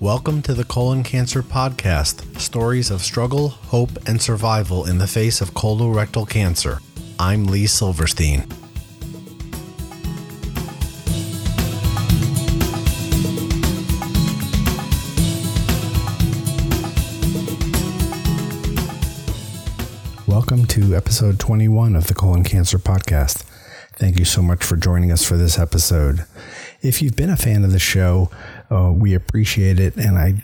Welcome to the Colon Cancer Podcast stories of struggle, hope, and survival in the face of colorectal cancer. I'm Lee Silverstein. Welcome to episode 21 of the Colon Cancer Podcast. Thank you so much for joining us for this episode. If you've been a fan of the show, uh, we appreciate it, and I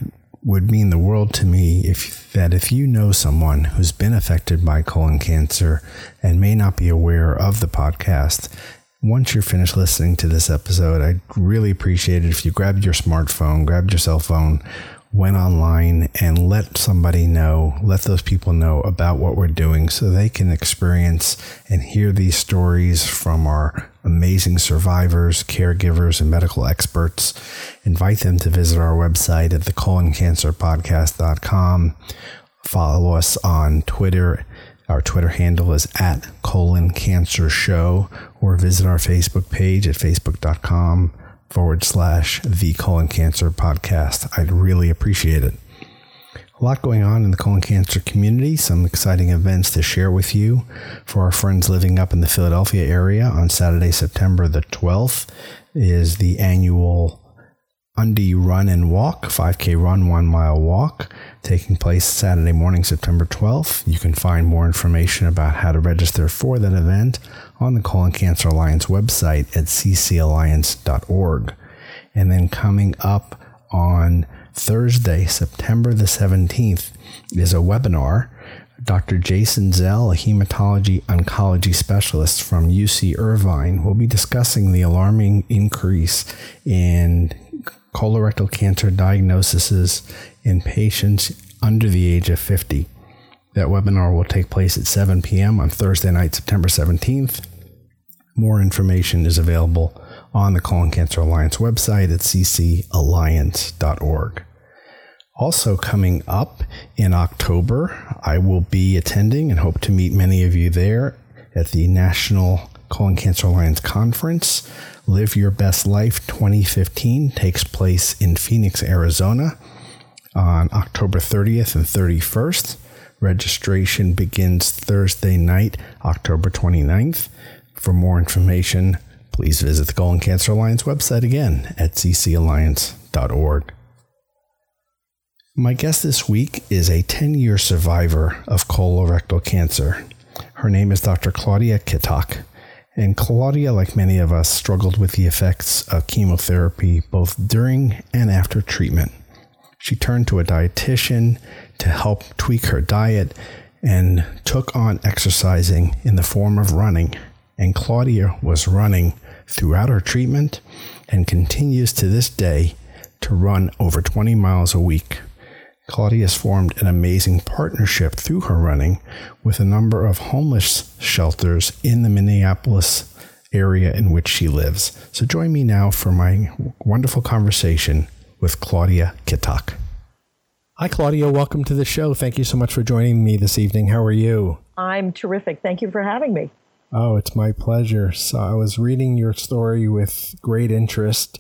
would mean the world to me if that if you know someone who's been affected by colon cancer and may not be aware of the podcast once you're finished listening to this episode i'd really appreciate it if you grabbed your smartphone grabbed your cell phone went online and let somebody know, let those people know about what we're doing so they can experience and hear these stories from our amazing survivors, caregivers, and medical experts. Invite them to visit our website at thecoloncancerpodcast.com. Follow us on Twitter. Our Twitter handle is at colon cancer show or visit our Facebook page at facebook.com forward slash the colon cancer podcast. I'd really appreciate it. A lot going on in the colon cancer community, some exciting events to share with you for our friends living up in the Philadelphia area on Saturday, September the 12th is the annual Undy Run and Walk, 5K run, one mile walk, taking place Saturday morning, September 12th. You can find more information about how to register for that event on the Colon Cancer Alliance website at ccalliance.org. And then coming up on Thursday, September the 17th, is a webinar. Dr. Jason Zell, a hematology oncology specialist from UC Irvine, will be discussing the alarming increase in colorectal cancer diagnoses in patients under the age of 50. That webinar will take place at 7 p.m. on Thursday night, September 17th. More information is available on the Colon Cancer Alliance website at ccalliance.org. Also, coming up in October, I will be attending and hope to meet many of you there at the National Colon Cancer Alliance Conference. Live Your Best Life 2015 takes place in Phoenix, Arizona on October 30th and 31st. Registration begins Thursday night, October 29th. For more information, please visit the Colon Cancer Alliance website again at ccalliance.org. My guest this week is a 10 year survivor of colorectal cancer. Her name is Dr. Claudia Kittock. And Claudia, like many of us, struggled with the effects of chemotherapy both during and after treatment. She turned to a dietitian to help tweak her diet and took on exercising in the form of running. And Claudia was running throughout her treatment and continues to this day to run over 20 miles a week. Claudia has formed an amazing partnership through her running with a number of homeless shelters in the Minneapolis area in which she lives. So join me now for my wonderful conversation with Claudia Kittock. Hi, Claudia. Welcome to the show. Thank you so much for joining me this evening. How are you? I'm terrific. Thank you for having me. Oh, it's my pleasure. So I was reading your story with great interest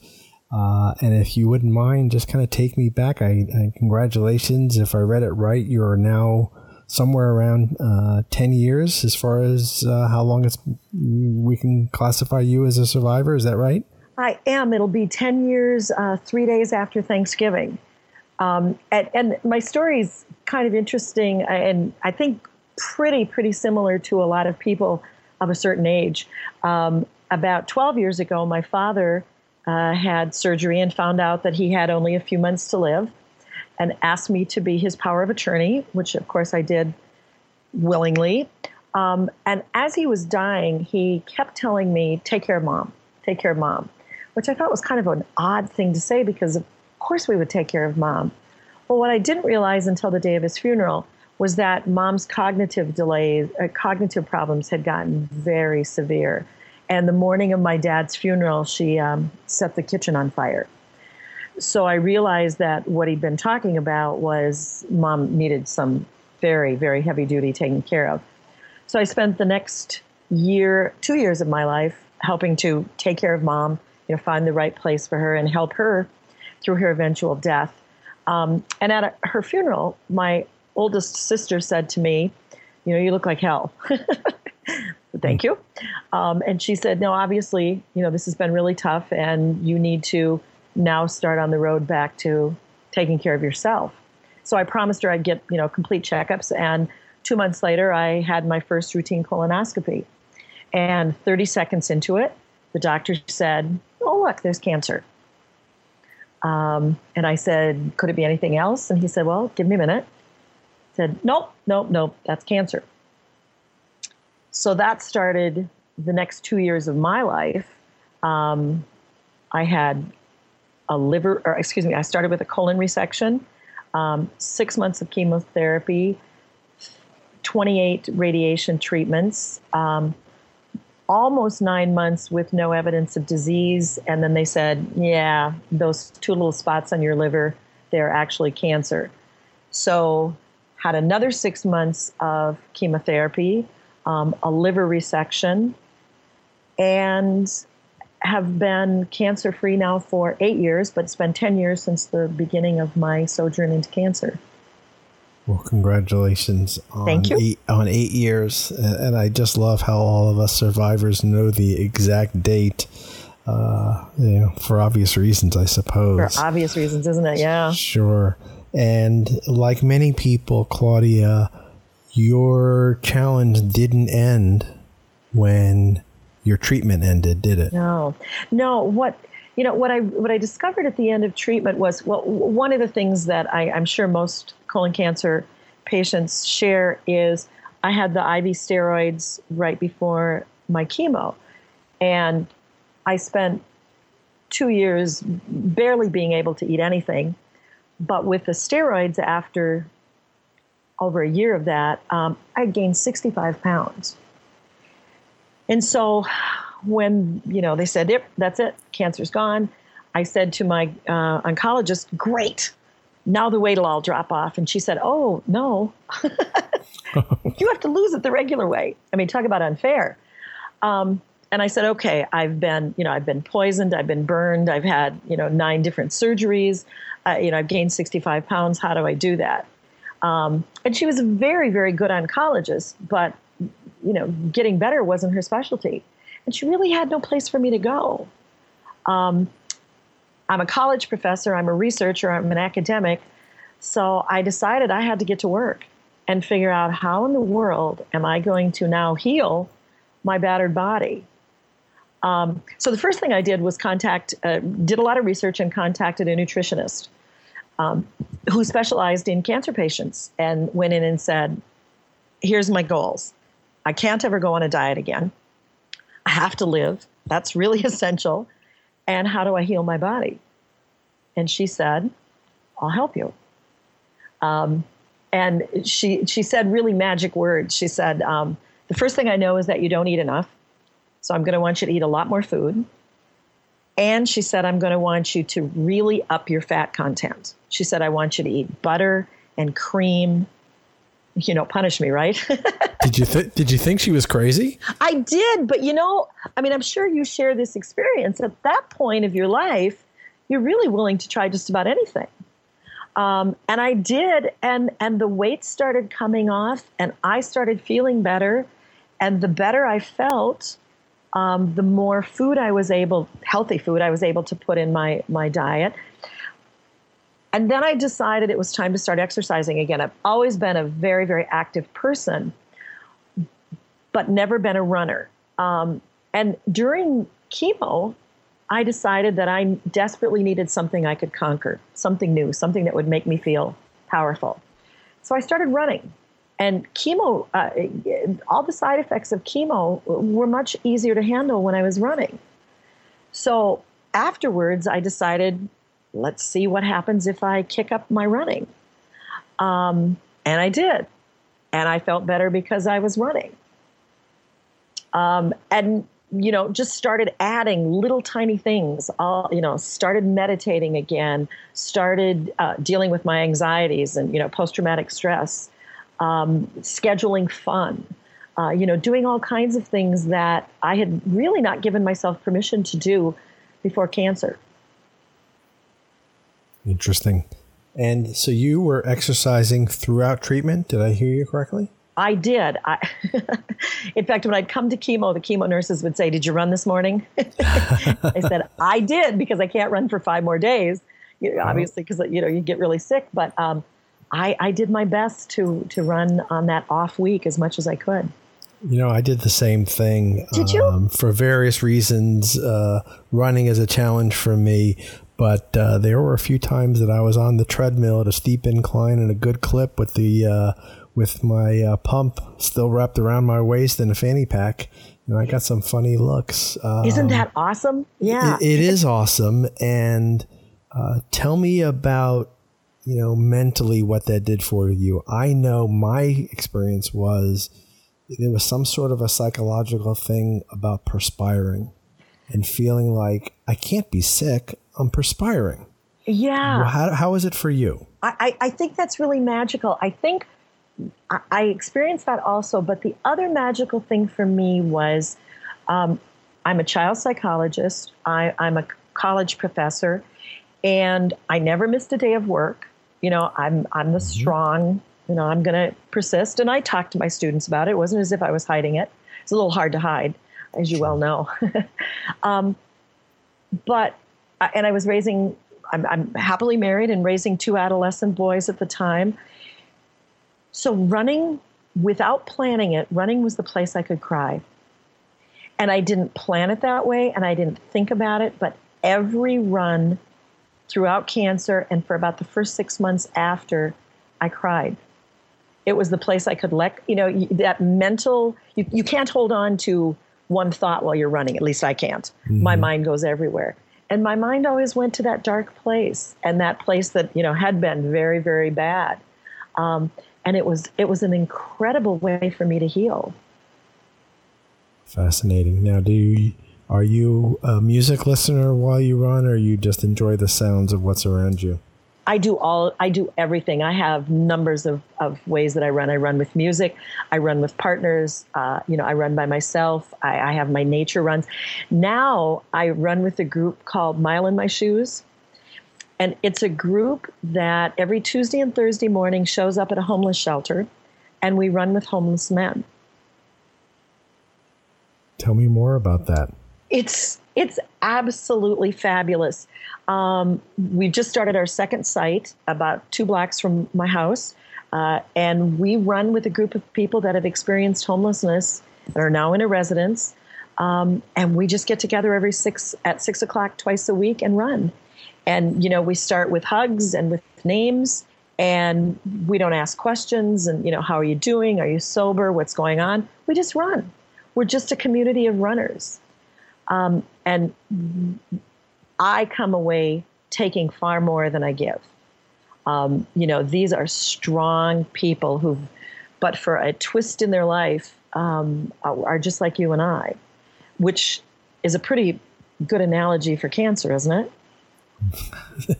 uh, and if you wouldn't mind, just kind of take me back. I, I, congratulations. If I read it right, you are now somewhere around uh, 10 years as far as uh, how long it's we can classify you as a survivor. Is that right? I am. It'll be 10 years, uh, three days after Thanksgiving. Um, and, and my story is kind of interesting and I think pretty, pretty similar to a lot of people of a certain age. Um, about 12 years ago, my father uh, had surgery and found out that he had only a few months to live and asked me to be his power of attorney, which of course I did willingly. Um, and as he was dying, he kept telling me, Take care of mom, take care of mom, which I thought was kind of an odd thing to say because, of course, we would take care of mom. Well, what I didn't realize until the day of his funeral was that mom's cognitive delays, uh, cognitive problems had gotten very severe. And the morning of my dad's funeral, she um, set the kitchen on fire. So I realized that what he'd been talking about was mom needed some very, very heavy duty taken care of. So I spent the next year, two years of my life helping to take care of mom, you know, find the right place for her and help her through her eventual death. Um, and at a, her funeral, my oldest sister said to me, You know, you look like hell. Thank you. Um, and she said, No, obviously, you know, this has been really tough, and you need to now start on the road back to taking care of yourself. So I promised her I'd get, you know, complete checkups. And two months later, I had my first routine colonoscopy. And 30 seconds into it, the doctor said, Oh, look, there's cancer. Um, and I said, Could it be anything else? And he said, Well, give me a minute. Said, Nope, nope, nope, that's cancer. So that started the next two years of my life. Um, I had a liver, or excuse me, I started with a colon resection, um, six months of chemotherapy, 28 radiation treatments, um, almost nine months with no evidence of disease. And then they said, yeah, those two little spots on your liver, they're actually cancer. So, had another six months of chemotherapy, um, a liver resection, and have been cancer free now for eight years, but it's been 10 years since the beginning of my sojourn into cancer. Well, congratulations on Thank you. Eight, on eight years, and I just love how all of us survivors know the exact date. Uh, you know, for obvious reasons, I suppose. For obvious reasons, isn't it? Yeah. Sure. And like many people, Claudia, your challenge didn't end when your treatment ended, did it? No, no. What you know, what I what I discovered at the end of treatment was well, one of the things that I, I'm sure most colon cancer patients share is I had the IV steroids right before my chemo, and I spent two years barely being able to eat anything. But with the steroids, after over a year of that, um, I gained 65 pounds. And so when, you know, they said, yep, that's it, cancer's gone, I said to my uh, oncologist, great, now the weight will all drop off. And she said, oh, no, you have to lose it the regular way. I mean, talk about unfair. Um, and I said, okay, I've been, you know, I've been poisoned, I've been burned, I've had, you know, nine different surgeries, uh, you know, I've gained 65 pounds. How do I do that? Um, and she was a very, very good oncologist, but you know, getting better wasn't her specialty. And she really had no place for me to go. Um, I'm a college professor, I'm a researcher, I'm an academic. So I decided I had to get to work and figure out how in the world am I going to now heal my battered body. Um, so the first thing I did was contact, uh, did a lot of research and contacted a nutritionist um, who specialized in cancer patients and went in and said, here's my goals. I can't ever go on a diet again. I have to live. That's really essential. And how do I heal my body? And she said, I'll help you. Um, and she, she said really magic words. She said, um, The first thing I know is that you don't eat enough. So I'm going to want you to eat a lot more food. And she said, I'm going to want you to really up your fat content. She said, I want you to eat butter and cream you know, punish me, right? did you th- did you think she was crazy? I did, but you know, I mean, I'm sure you share this experience. At that point of your life, you're really willing to try just about anything. Um, and I did, and and the weight started coming off, and I started feeling better, and the better I felt, um, the more food I was able, healthy food I was able to put in my my diet, and then I decided it was time to start exercising again. I've always been a very, very active person, but never been a runner. Um, and during chemo, I decided that I desperately needed something I could conquer, something new, something that would make me feel powerful. So I started running. And chemo, uh, all the side effects of chemo were much easier to handle when I was running. So afterwards, I decided let's see what happens if I kick up my running. Um, and I did. And I felt better because I was running. Um, and, you know, just started adding little tiny things. All, you know, started meditating again, started uh, dealing with my anxieties and, you know, post traumatic stress, um, scheduling fun. Uh, you know, doing all kinds of things that I had really not given myself permission to do before cancer. Interesting. And so you were exercising throughout treatment. Did I hear you correctly? I did. I, in fact, when I'd come to chemo, the chemo nurses would say, "Did you run this morning?" I said, "I did because I can't run for five more days, you know, obviously because you know you get really sick." But um, I, I did my best to to run on that off week as much as I could. You know, I did the same thing. Did you? Um, for various reasons, uh, running is a challenge for me. But uh, there were a few times that I was on the treadmill at a steep incline and a good clip with the uh, with my uh, pump still wrapped around my waist in a fanny pack. You know, I got some funny looks. Um, Isn't that awesome? Yeah, it, it is awesome. And uh, tell me about you know mentally what that did for you. I know my experience was there was some sort of a psychological thing about perspiring and feeling like I can't be sick. I'm perspiring. Yeah. How, how is it for you? I, I think that's really magical. I think I experienced that also, but the other magical thing for me was um, I'm a child psychologist, I, I'm a college professor, and I never missed a day of work. You know, I'm, I'm the mm-hmm. strong, you know, I'm going to persist. And I talked to my students about it. It wasn't as if I was hiding it. It's a little hard to hide, as you well know. um, but, and I was raising, I'm, I'm happily married and raising two adolescent boys at the time. So running without planning it, running was the place I could cry. And I didn't plan it that way and I didn't think about it, but every run throughout cancer and for about the first six months after, I cried. It was the place I could let, you know, that mental, you, you can't hold on to one thought while you're running. At least I can't. Mm-hmm. My mind goes everywhere. And my mind always went to that dark place and that place that, you know, had been very, very bad. Um, and it was it was an incredible way for me to heal. Fascinating. Now, do you, are you a music listener while you run, or you just enjoy the sounds of what's around you? I do all I do everything. I have numbers of, of ways that I run. I run with music. I run with partners. Uh, you know, I run by myself. I, I have my nature runs. Now I run with a group called Mile in My Shoes. And it's a group that every Tuesday and Thursday morning shows up at a homeless shelter, and we run with homeless men. Tell me more about that. It's it's absolutely fabulous. Um, we've just started our second site about two blocks from my house, uh, and we run with a group of people that have experienced homelessness that are now in a residence. Um, and we just get together every six at six o'clock twice a week and run. And, you know, we start with hugs and with names and we don't ask questions and, you know, how are you doing? Are you sober? What's going on? We just run. We're just a community of runners. Um, and I come away taking far more than I give. Um, you know, these are strong people who, but for a twist in their life, um, are just like you and I, which is a pretty good analogy for cancer, isn't it?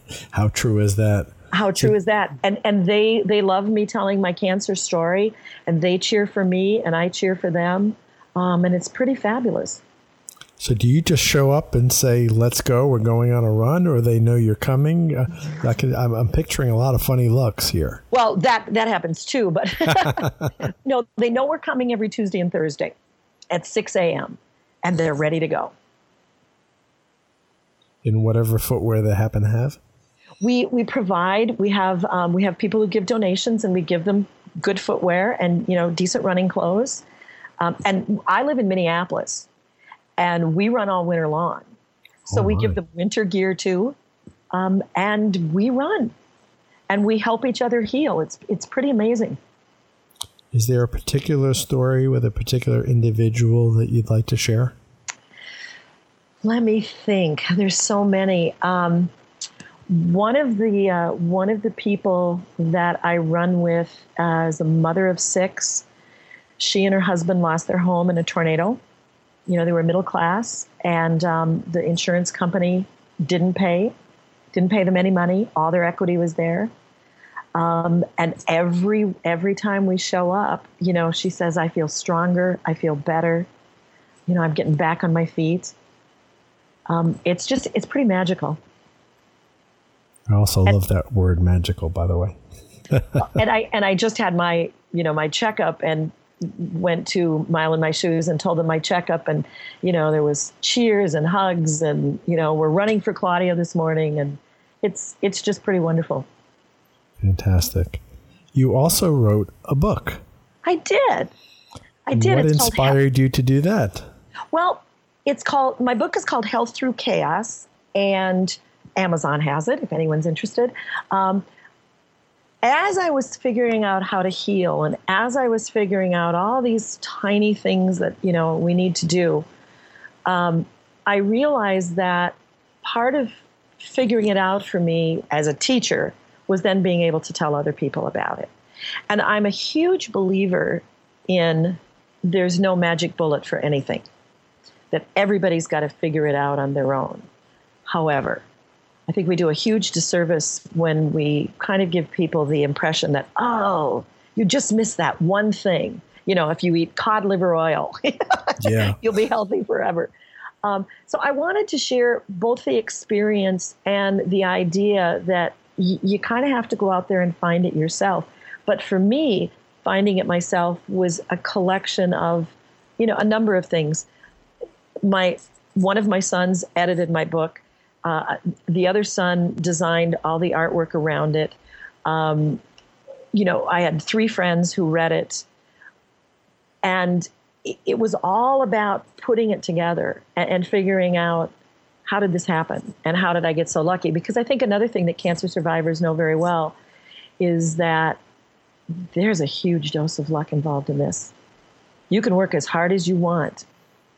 How true is that? How true is that? And and they they love me telling my cancer story, and they cheer for me, and I cheer for them, um, and it's pretty fabulous. So, do you just show up and say, "Let's go, we're going on a run," or they know you're coming? Uh, I can, I'm, I'm, picturing a lot of funny looks here. Well, that that happens too, but no, they know we're coming every Tuesday and Thursday at 6 a.m. and they're ready to go in whatever footwear they happen to have? We we provide. We have um, we have people who give donations, and we give them good footwear and you know decent running clothes. Um, and I live in Minneapolis, and we run all winter long, so we give them winter gear too, um, and we run, and we help each other heal. It's it's pretty amazing. Is there a particular story with a particular individual that you'd like to share? Let me think. There's so many. Um, one of the uh, one of the people that I run with as a mother of six, she and her husband lost their home in a tornado. You know, they were middle class, and um, the insurance company didn't pay, didn't pay them any money. All their equity was there. Um, and every every time we show up, you know, she says, "I feel stronger. I feel better. You know, I'm getting back on my feet." um, it's just it's pretty magical. I also and, love that word magical, by the way. and I and I just had my you know my checkup and went to Mile in My Shoes and told them my checkup and you know there was cheers and hugs and you know we're running for Claudia this morning and it's it's just pretty wonderful. Fantastic. You also wrote a book. I did. I did. What it's inspired you to do that? Well, it's called my book is called Health Through Chaos, and Amazon has it if anyone's interested. Um, as I was figuring out how to heal, and as I was figuring out all these tiny things that you know we need to do, um, I realized that part of figuring it out for me as a teacher was then being able to tell other people about it. And I'm a huge believer in there's no magic bullet for anything, that everybody's got to figure it out on their own. However, I think we do a huge disservice when we kind of give people the impression that, oh, you just missed that one thing. You know, if you eat cod liver oil, yeah. you'll be healthy forever. Um, so I wanted to share both the experience and the idea that y- you kind of have to go out there and find it yourself. But for me, finding it myself was a collection of, you know, a number of things. My one of my sons edited my book. Uh, the other son designed all the artwork around it. Um, you know, I had three friends who read it, and it, was all about putting it together and, and figuring out how did this happen and how did I get so lucky? Because I think another thing that cancer survivors know very well is that there's a huge dose of luck involved in this. You can work as hard as you want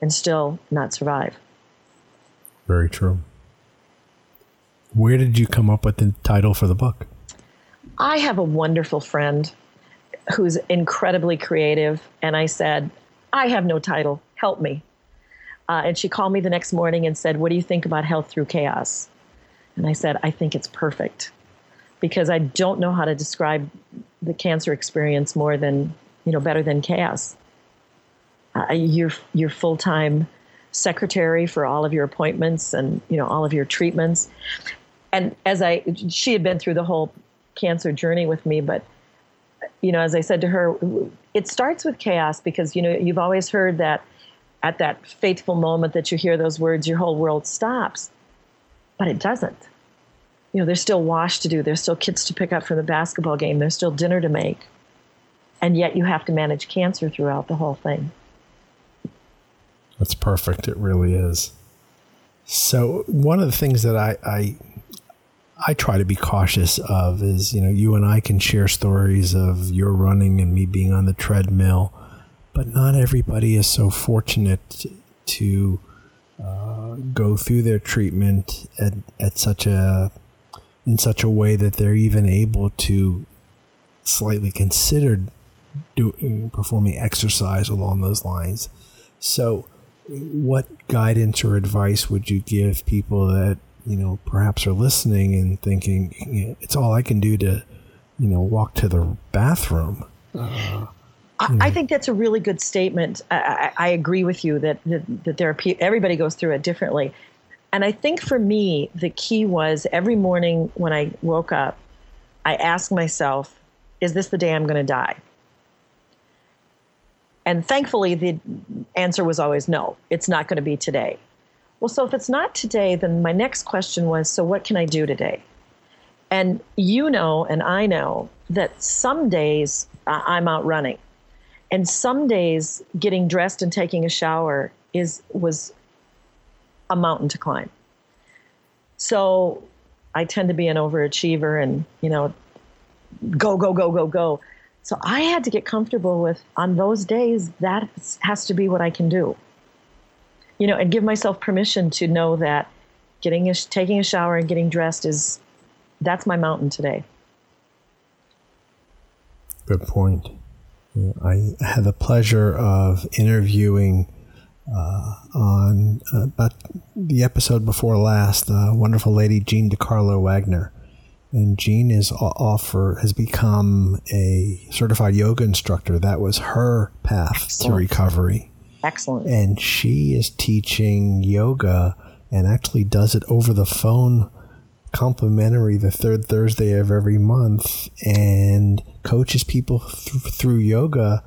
and still not survive. Very true. Where did you come up with the title for the book? I have a wonderful friend who's incredibly creative, and I said, I have no title. Help me. Uh, and she called me the next morning and said, What do you think about health through chaos? And I said, I think it's perfect because I don't know how to describe the cancer experience more than, you know, better than chaos. Uh, you're, you're full time secretary for all of your appointments and, you know, all of your treatments. And as I, she had been through the whole cancer journey with me, but, you know, as I said to her, it starts with chaos because, you know, you've always heard that at that fateful moment that you hear those words, your whole world stops. But it doesn't you know, there's still wash to do. There's still kids to pick up from the basketball game. There's still dinner to make. And yet you have to manage cancer throughout the whole thing. That's perfect. It really is. So one of the things that I, I I try to be cautious of is, you know, you and I can share stories of your running and me being on the treadmill, but not everybody is so fortunate to uh, go through their treatment at, at such a in such a way that they're even able to slightly consider doing performing exercise along those lines. So, what guidance or advice would you give people that you know perhaps are listening and thinking you know, it's all I can do to you know walk to the bathroom? Uh, I, I think that's a really good statement. I, I, I agree with you that, that, that there are pe- everybody goes through it differently. And I think for me, the key was every morning when I woke up, I asked myself, is this the day I'm going to die? And thankfully, the answer was always no, it's not going to be today. Well, so if it's not today, then my next question was so what can I do today? And you know, and I know that some days I'm out running, and some days getting dressed and taking a shower is was a mountain to climb. So I tend to be an overachiever and, you know, go, go, go, go, go. So I had to get comfortable with on those days that has to be what I can do. You know, and give myself permission to know that getting a, taking a shower and getting dressed is that's my mountain today. Good point. I had the pleasure of interviewing uh, on uh, about the episode before last, the wonderful lady Jean DeCarlo Wagner. And Jean is offer has become a certified yoga instructor. That was her path to recovery. Excellent. And she is teaching yoga and actually does it over the phone complimentary the third Thursday of every month and coaches people th- through yoga,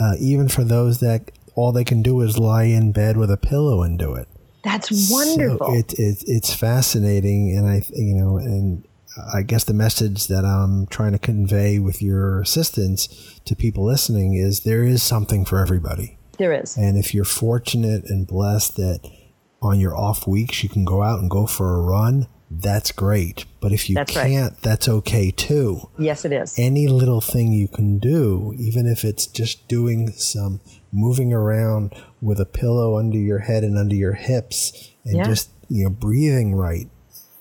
uh, even for those that all they can do is lie in bed with a pillow and do it. That's wonderful. So it, it, it's fascinating, and I you know, and I guess the message that I'm trying to convey with your assistance to people listening is there is something for everybody. There is, and if you're fortunate and blessed that on your off weeks you can go out and go for a run, that's great. But if you that's can't, right. that's okay too. Yes, it is. Any little thing you can do, even if it's just doing some moving around with a pillow under your head and under your hips and Yeah. just you know breathing right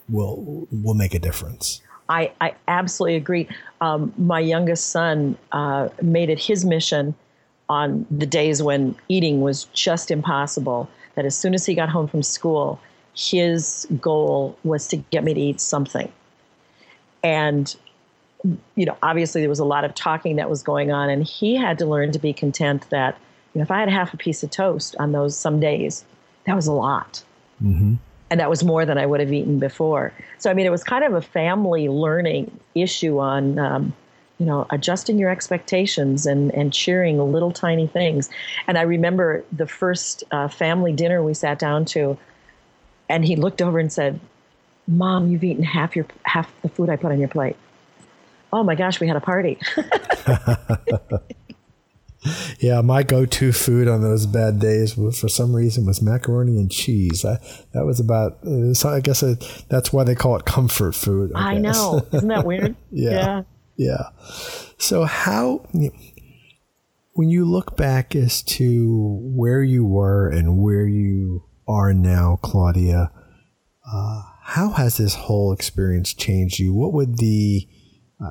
will will make a difference. I, I absolutely agree. Um, my youngest son uh, made it his mission on the days when eating was just impossible that as soon as he got home from school, his goal was to get me to eat something. And, you know, obviously there was a lot of talking that was going on, and he had to learn to be content that, you know, if I had half a piece of toast on those some days, that was a lot Mm-hmm. and that was more than I would have eaten before. So I mean, it was kind of a family learning issue on, um, you know, adjusting your expectations and and cheering little tiny things. And I remember the first uh, family dinner we sat down to, and he looked over and said, "Mom, you've eaten half your half the food I put on your plate." Oh my gosh, we had a party. Yeah, my go-to food on those bad days was, for some reason, was macaroni and cheese. I, that was about. So I guess I, that's why they call it comfort food. I guess. know, isn't that weird? Yeah. Yeah. So how when you look back as to where you were and where you are now, Claudia, uh, how has this whole experience changed you? What would the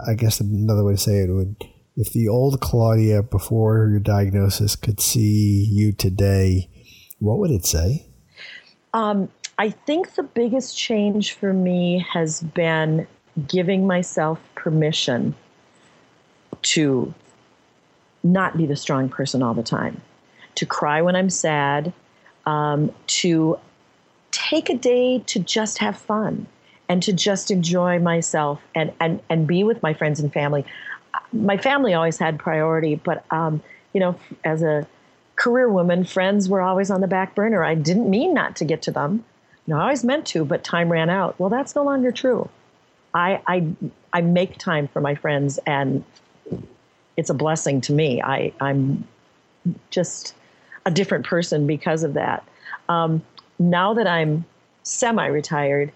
I guess another way to say it would if the old Claudia before your diagnosis could see you today, what would it say? Um, I think the biggest change for me has been giving myself permission to not be the strong person all the time, to cry when I'm sad, um, to take a day to just have fun and to just enjoy myself and, and, and be with my friends and family. My family always had priority, but um, you know, as a career woman, friends were always on the back burner. I didn't mean not to get to them. You know, I always meant to, but time ran out. Well, that's no longer true. I, I, I make time for my friends, and it's a blessing to me. I, I'm just a different person because of that. Um, now that I'm semi retired,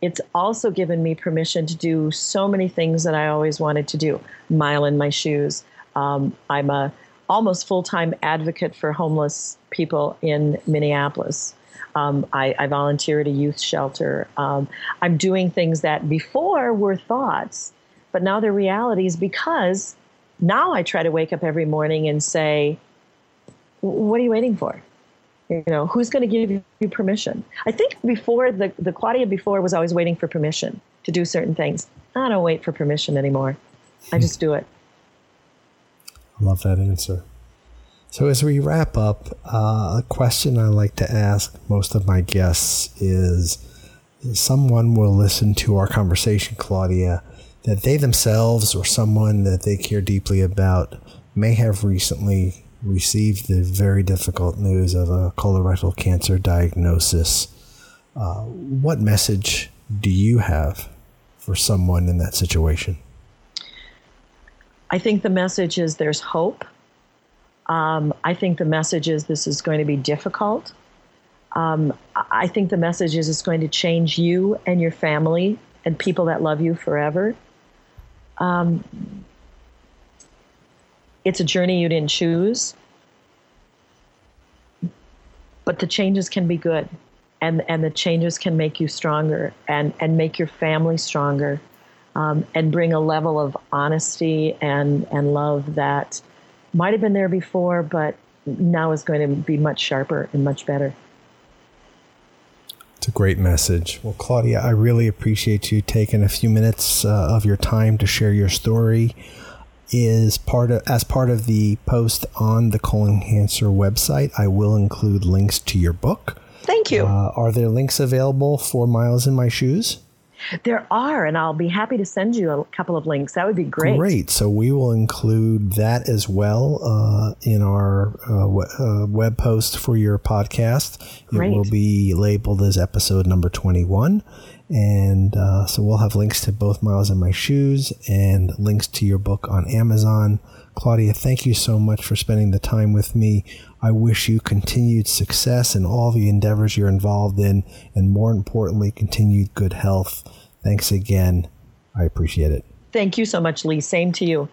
it's also given me permission to do so many things that I always wanted to do. Mile in my shoes. Um, I'm a almost full time advocate for homeless people in Minneapolis. Um, I, I, volunteer at a youth shelter. Um, I'm doing things that before were thoughts, but now they're realities because now I try to wake up every morning and say, "What are you waiting for?" You know, who's going to give you permission? I think before the the Claudia before was always waiting for permission to do certain things. I don't wait for permission anymore. I just do it. I love that answer. So, as we wrap up, uh, a question I like to ask most of my guests is someone will listen to our conversation, Claudia, that they themselves or someone that they care deeply about may have recently received the very difficult news of a colorectal cancer diagnosis. Uh, what message do you have for someone in that situation? I think the message is there's hope. Um, I think the message is this is going to be difficult. Um, I think the message is it's going to change you and your family and people that love you forever. Um, it's a journey you didn't choose, but the changes can be good, and and the changes can make you stronger and and make your family stronger, um, and bring a level of honesty and and love that might have been there before, but now is going to be much sharper and much better. It's a great message. Well, Claudia, I really appreciate you taking a few minutes uh, of your time to share your story. Is part of as part of the post on the colon cancer website. I will include links to your book. Thank you. Uh, are there links available for Miles in My Shoes? There are, and I'll be happy to send you a couple of links. That would be great. Great. So we will include that as well uh, in our uh, w- uh, web post for your podcast. Great. It will be labeled as episode number 21. And uh, so we'll have links to both Miles and My Shoes and links to your book on Amazon. Claudia, thank you so much for spending the time with me. I wish you continued success in all the endeavors you're involved in, and more importantly, continued good health. Thanks again. I appreciate it. Thank you so much, Lee. Same to you.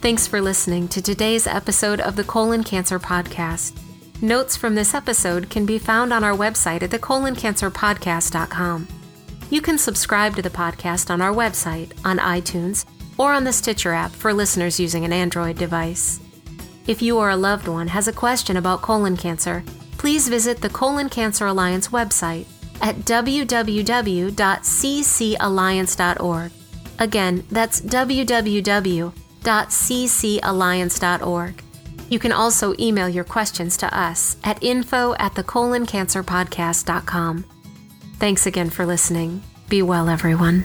Thanks for listening to today's episode of the Colon Cancer Podcast. Notes from this episode can be found on our website at thecoloncancerpodcast.com. You can subscribe to the podcast on our website, on iTunes, or on the Stitcher app for listeners using an Android device. If you or a loved one has a question about colon cancer, please visit the Colon Cancer Alliance website at www.ccalliance.org. Again, that's www.ccalliance.org. You can also email your questions to us at info at thecoloncancerpodcast.com. Thanks again for listening. Be well, everyone.